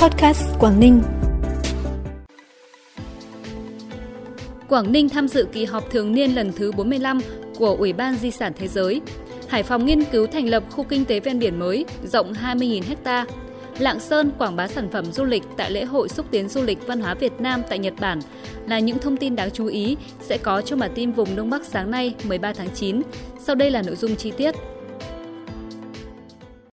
Podcast Quảng Ninh. Quảng Ninh tham dự kỳ họp thường niên lần thứ 45 của Ủy ban Di sản Thế giới. Hải Phòng nghiên cứu thành lập khu kinh tế ven biển mới, rộng 20.000 ha. Lạng Sơn quảng bá sản phẩm du lịch tại lễ hội xúc tiến du lịch văn hóa Việt Nam tại Nhật Bản là những thông tin đáng chú ý sẽ có trong bản tin vùng Đông Bắc sáng nay 13 tháng 9. Sau đây là nội dung chi tiết.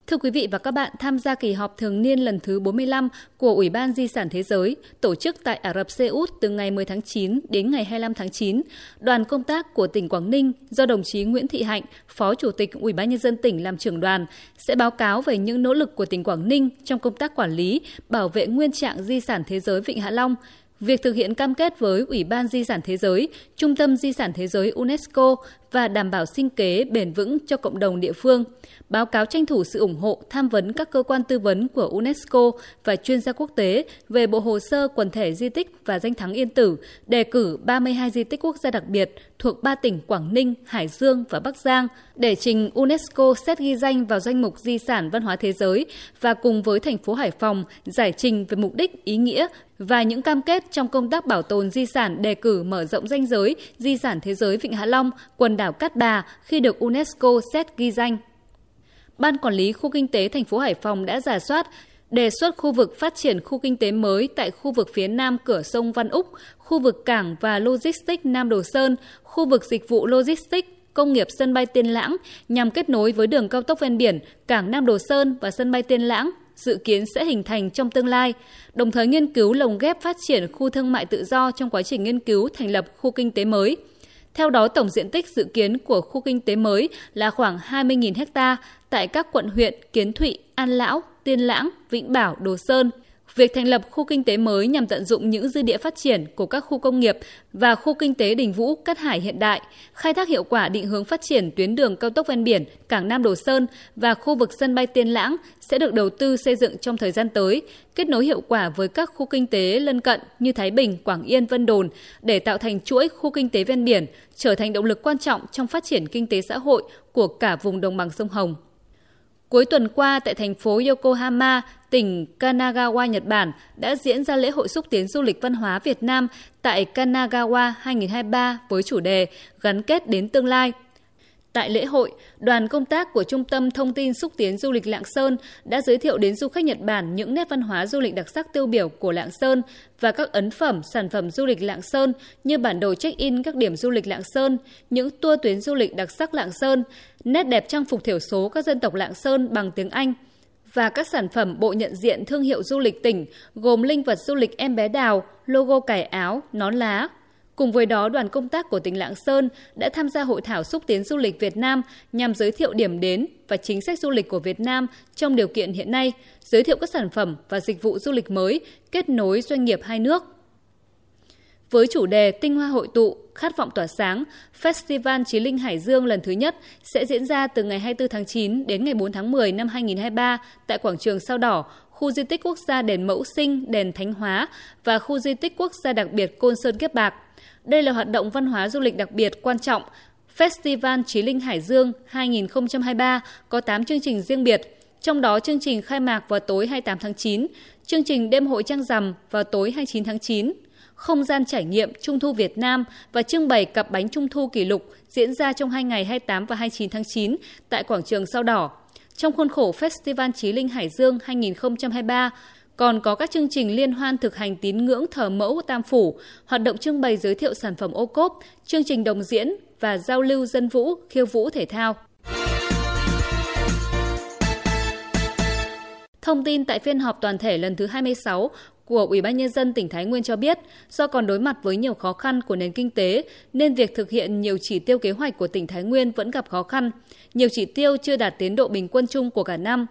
Thưa quý vị và các bạn, tham gia kỳ họp thường niên lần thứ 45 của Ủy ban Di sản Thế giới tổ chức tại Ả Rập Xê Út từ ngày 10 tháng 9 đến ngày 25 tháng 9, đoàn công tác của tỉnh Quảng Ninh do đồng chí Nguyễn Thị Hạnh, Phó Chủ tịch Ủy ban Nhân dân tỉnh làm trưởng đoàn, sẽ báo cáo về những nỗ lực của tỉnh Quảng Ninh trong công tác quản lý, bảo vệ nguyên trạng di sản thế giới Vịnh Hạ Long, Việc thực hiện cam kết với Ủy ban Di sản Thế giới, Trung tâm Di sản Thế giới UNESCO và đảm bảo sinh kế bền vững cho cộng đồng địa phương, báo cáo tranh thủ sự ủng hộ tham vấn các cơ quan tư vấn của UNESCO và chuyên gia quốc tế về bộ hồ sơ quần thể di tích và danh thắng Yên Tử, đề cử 32 di tích quốc gia đặc biệt thuộc ba tỉnh Quảng Ninh, Hải Dương và Bắc Giang để trình UNESCO xét ghi danh vào danh mục di sản văn hóa thế giới và cùng với thành phố Hải Phòng giải trình về mục đích, ý nghĩa và những cam kết trong công tác bảo tồn di sản đề cử mở rộng danh giới di sản thế giới Vịnh Hạ Long, quần đảo Cát Bà khi được UNESCO xét ghi danh. Ban quản lý khu kinh tế thành phố Hải Phòng đã giả soát đề xuất khu vực phát triển khu kinh tế mới tại khu vực phía nam cửa sông Văn Úc, khu vực cảng và logistics Nam Đồ Sơn, khu vực dịch vụ logistics công nghiệp sân bay Tiên Lãng nhằm kết nối với đường cao tốc ven biển, cảng Nam Đồ Sơn và sân bay Tiên Lãng dự kiến sẽ hình thành trong tương lai, đồng thời nghiên cứu lồng ghép phát triển khu thương mại tự do trong quá trình nghiên cứu thành lập khu kinh tế mới. Theo đó, tổng diện tích dự kiến của khu kinh tế mới là khoảng 20.000 ha tại các quận huyện Kiến Thụy, An Lão, Tiên Lãng, Vĩnh Bảo, Đồ Sơn – Việc thành lập khu kinh tế mới nhằm tận dụng những dư địa phát triển của các khu công nghiệp và khu kinh tế Đình Vũ, Cát Hải hiện đại, khai thác hiệu quả định hướng phát triển tuyến đường cao tốc ven biển, cảng Nam Đồ Sơn và khu vực sân bay Tiên Lãng sẽ được đầu tư xây dựng trong thời gian tới, kết nối hiệu quả với các khu kinh tế lân cận như Thái Bình, Quảng Yên, Vân Đồn để tạo thành chuỗi khu kinh tế ven biển, trở thành động lực quan trọng trong phát triển kinh tế xã hội của cả vùng đồng bằng sông Hồng. Cuối tuần qua tại thành phố Yokohama, tỉnh Kanagawa, Nhật Bản đã diễn ra lễ hội xúc tiến du lịch văn hóa Việt Nam tại Kanagawa 2023 với chủ đề Gắn kết đến tương lai – Tại lễ hội, đoàn công tác của Trung tâm Thông tin Xúc tiến Du lịch Lạng Sơn đã giới thiệu đến du khách Nhật Bản những nét văn hóa du lịch đặc sắc tiêu biểu của Lạng Sơn và các ấn phẩm, sản phẩm du lịch Lạng Sơn như bản đồ check-in các điểm du lịch Lạng Sơn, những tour tuyến du lịch đặc sắc Lạng Sơn, nét đẹp trang phục thiểu số các dân tộc Lạng Sơn bằng tiếng Anh và các sản phẩm bộ nhận diện thương hiệu du lịch tỉnh gồm linh vật du lịch em bé đào, logo cải áo, nón lá, Cùng với đó, đoàn công tác của tỉnh Lạng Sơn đã tham gia hội thảo xúc tiến du lịch Việt Nam nhằm giới thiệu điểm đến và chính sách du lịch của Việt Nam trong điều kiện hiện nay, giới thiệu các sản phẩm và dịch vụ du lịch mới, kết nối doanh nghiệp hai nước. Với chủ đề Tinh hoa hội tụ, khát vọng tỏa sáng, Festival Chí Linh Hải Dương lần thứ nhất sẽ diễn ra từ ngày 24 tháng 9 đến ngày 4 tháng 10 năm 2023 tại quảng trường Sao Đỏ, khu di tích quốc gia đền Mẫu Sinh, đền Thánh Hóa và khu di tích quốc gia đặc biệt Côn Sơn Kiếp Bạc. Đây là hoạt động văn hóa du lịch đặc biệt quan trọng. Festival Chí Linh Hải Dương 2023 có 8 chương trình riêng biệt, trong đó chương trình khai mạc vào tối 28 tháng 9, chương trình đêm hội trăng rằm vào tối 29 tháng 9, không gian trải nghiệm Trung thu Việt Nam và trưng bày cặp bánh Trung thu kỷ lục diễn ra trong hai ngày 28 và 29 tháng 9 tại quảng trường Sao Đỏ. Trong khuôn khổ Festival Chí Linh Hải Dương 2023, còn có các chương trình liên hoan thực hành tín ngưỡng thờ mẫu tam phủ, hoạt động trưng bày giới thiệu sản phẩm ô cốp, chương trình đồng diễn và giao lưu dân vũ, khiêu vũ thể thao. Thông tin tại phiên họp toàn thể lần thứ 26 của Ủy ban nhân dân tỉnh Thái Nguyên cho biết, do còn đối mặt với nhiều khó khăn của nền kinh tế nên việc thực hiện nhiều chỉ tiêu kế hoạch của tỉnh Thái Nguyên vẫn gặp khó khăn. Nhiều chỉ tiêu chưa đạt tiến độ bình quân chung của cả năm.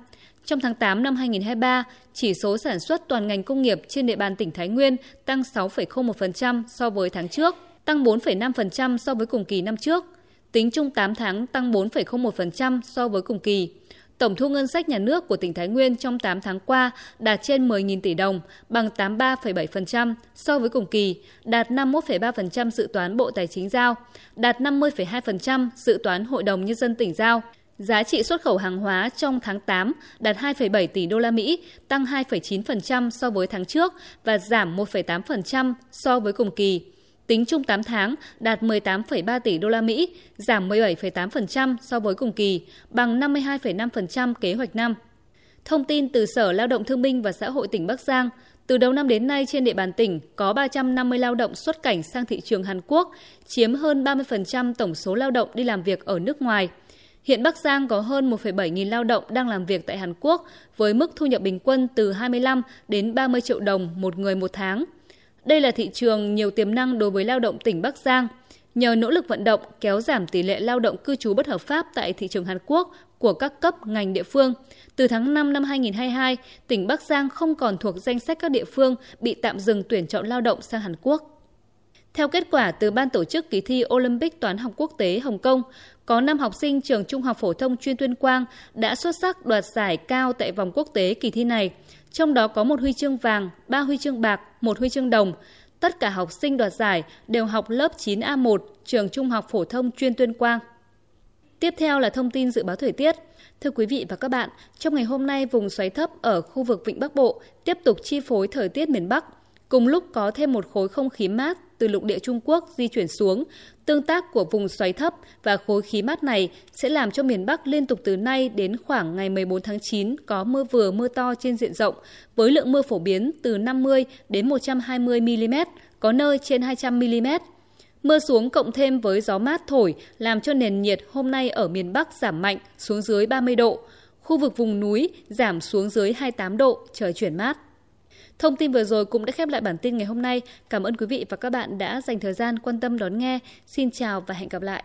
Trong tháng 8 năm 2023, chỉ số sản xuất toàn ngành công nghiệp trên địa bàn tỉnh Thái Nguyên tăng 6,01% so với tháng trước, tăng 4,5% so với cùng kỳ năm trước. Tính chung 8 tháng tăng 4,01% so với cùng kỳ. Tổng thu ngân sách nhà nước của tỉnh Thái Nguyên trong 8 tháng qua đạt trên 10.000 tỷ đồng, bằng 83,7% so với cùng kỳ, đạt 51,3% dự toán Bộ Tài chính giao, đạt 50,2% dự toán Hội đồng Nhân dân tỉnh giao. Giá trị xuất khẩu hàng hóa trong tháng 8 đạt 2,7 tỷ đô la Mỹ, tăng 2,9% so với tháng trước và giảm 1,8% so với cùng kỳ. Tính chung 8 tháng đạt 18,3 tỷ đô la Mỹ, giảm 17,8% so với cùng kỳ, bằng 52,5% kế hoạch năm. Thông tin từ Sở Lao động Thương binh và Xã hội tỉnh Bắc Giang, từ đầu năm đến nay trên địa bàn tỉnh có 350 lao động xuất cảnh sang thị trường Hàn Quốc, chiếm hơn 30% tổng số lao động đi làm việc ở nước ngoài. Hiện Bắc Giang có hơn 1,7 nghìn lao động đang làm việc tại Hàn Quốc với mức thu nhập bình quân từ 25 đến 30 triệu đồng một người một tháng. Đây là thị trường nhiều tiềm năng đối với lao động tỉnh Bắc Giang. Nhờ nỗ lực vận động kéo giảm tỷ lệ lao động cư trú bất hợp pháp tại thị trường Hàn Quốc của các cấp ngành địa phương, từ tháng 5 năm 2022, tỉnh Bắc Giang không còn thuộc danh sách các địa phương bị tạm dừng tuyển chọn lao động sang Hàn Quốc. Theo kết quả từ Ban tổ chức kỳ thi Olympic toán học quốc tế Hồng Kông, có 5 học sinh trường Trung học phổ thông chuyên Tuyên Quang đã xuất sắc đoạt giải cao tại vòng quốc tế kỳ thi này. Trong đó có một huy chương vàng, ba huy chương bạc, một huy chương đồng. Tất cả học sinh đoạt giải đều học lớp 9A1 trường Trung học phổ thông chuyên Tuyên Quang. Tiếp theo là thông tin dự báo thời tiết. Thưa quý vị và các bạn, trong ngày hôm nay vùng xoáy thấp ở khu vực Vịnh Bắc Bộ tiếp tục chi phối thời tiết miền Bắc. Cùng lúc có thêm một khối không khí mát từ lục địa Trung Quốc di chuyển xuống, tương tác của vùng xoáy thấp và khối khí mát này sẽ làm cho miền Bắc liên tục từ nay đến khoảng ngày 14 tháng 9 có mưa vừa mưa to trên diện rộng, với lượng mưa phổ biến từ 50 đến 120 mm, có nơi trên 200 mm. Mưa xuống cộng thêm với gió mát thổi làm cho nền nhiệt hôm nay ở miền Bắc giảm mạnh xuống dưới 30 độ. Khu vực vùng núi giảm xuống dưới 28 độ, trời chuyển mát. Thông tin vừa rồi cũng đã khép lại bản tin ngày hôm nay. Cảm ơn quý vị và các bạn đã dành thời gian quan tâm đón nghe. Xin chào và hẹn gặp lại.